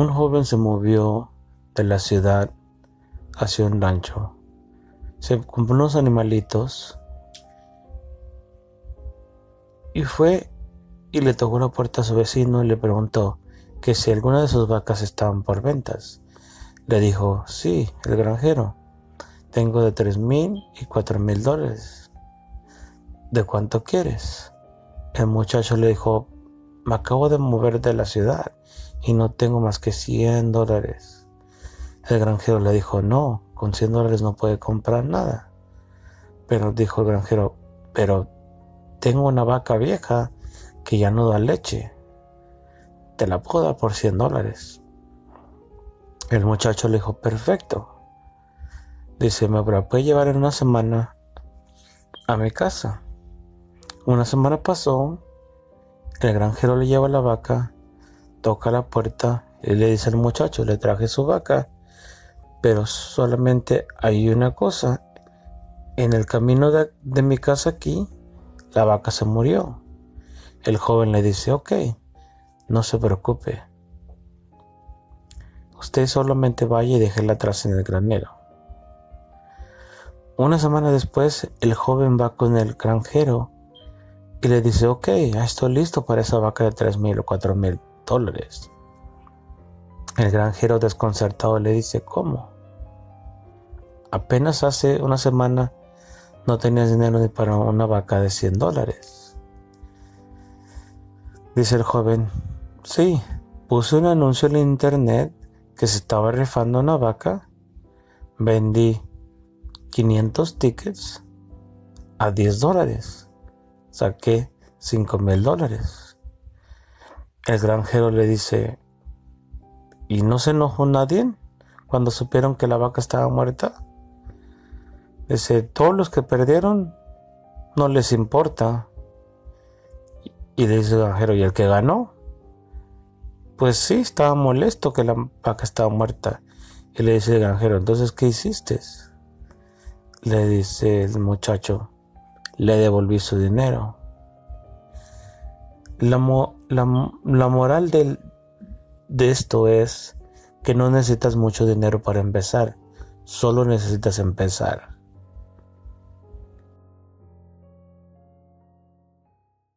un joven se movió de la ciudad hacia un rancho. Se compró unos animalitos y fue y le tocó la puerta a su vecino y le preguntó que si alguna de sus vacas estaban por ventas. Le dijo, sí, el granjero. Tengo de tres mil y cuatro mil dólares. ¿De cuánto quieres? El muchacho le dijo, me acabo de mover de la ciudad y no tengo más que 100 dólares. El granjero le dijo, no, con 100 dólares no puede comprar nada. Pero dijo el granjero, pero tengo una vaca vieja que ya no da leche. Te la puedo dar por 100 dólares. El muchacho le dijo, perfecto. Dice, me puede llevar en una semana a mi casa. Una semana pasó, el granjero le lleva la vaca toca la puerta y le dice al muchacho, le traje su vaca, pero solamente hay una cosa, en el camino de, mi casa aquí, la vaca se murió. El joven le dice, ok, no se preocupe. Usted solamente vaya y déjela atrás en el granero. Una semana después, el joven va con el granjero y le dice, ok, ya estoy listo para esa vaca de tres mil o cuatro mil dólares. El granjero desconcertado le dice, ¿cómo? Apenas hace una semana no tenías dinero ni para una vaca de 100 dólares. Dice el joven, sí, puse un anuncio en internet que se estaba rifando una vaca, vendí 500 tickets a 10 dólares, saqué 5 mil dólares. El granjero le dice, ¿y no se enojó nadie cuando supieron que la vaca estaba muerta? Dice, todos los que perdieron no les importa. Y le dice el granjero, ¿y el que ganó? Pues sí, estaba molesto que la vaca estaba muerta. Y le dice el granjero, entonces, ¿qué hiciste? Le dice el muchacho, le devolví su dinero. La, moral de esto es que no necesitas mucho dinero para empezar, solo necesitas empezar.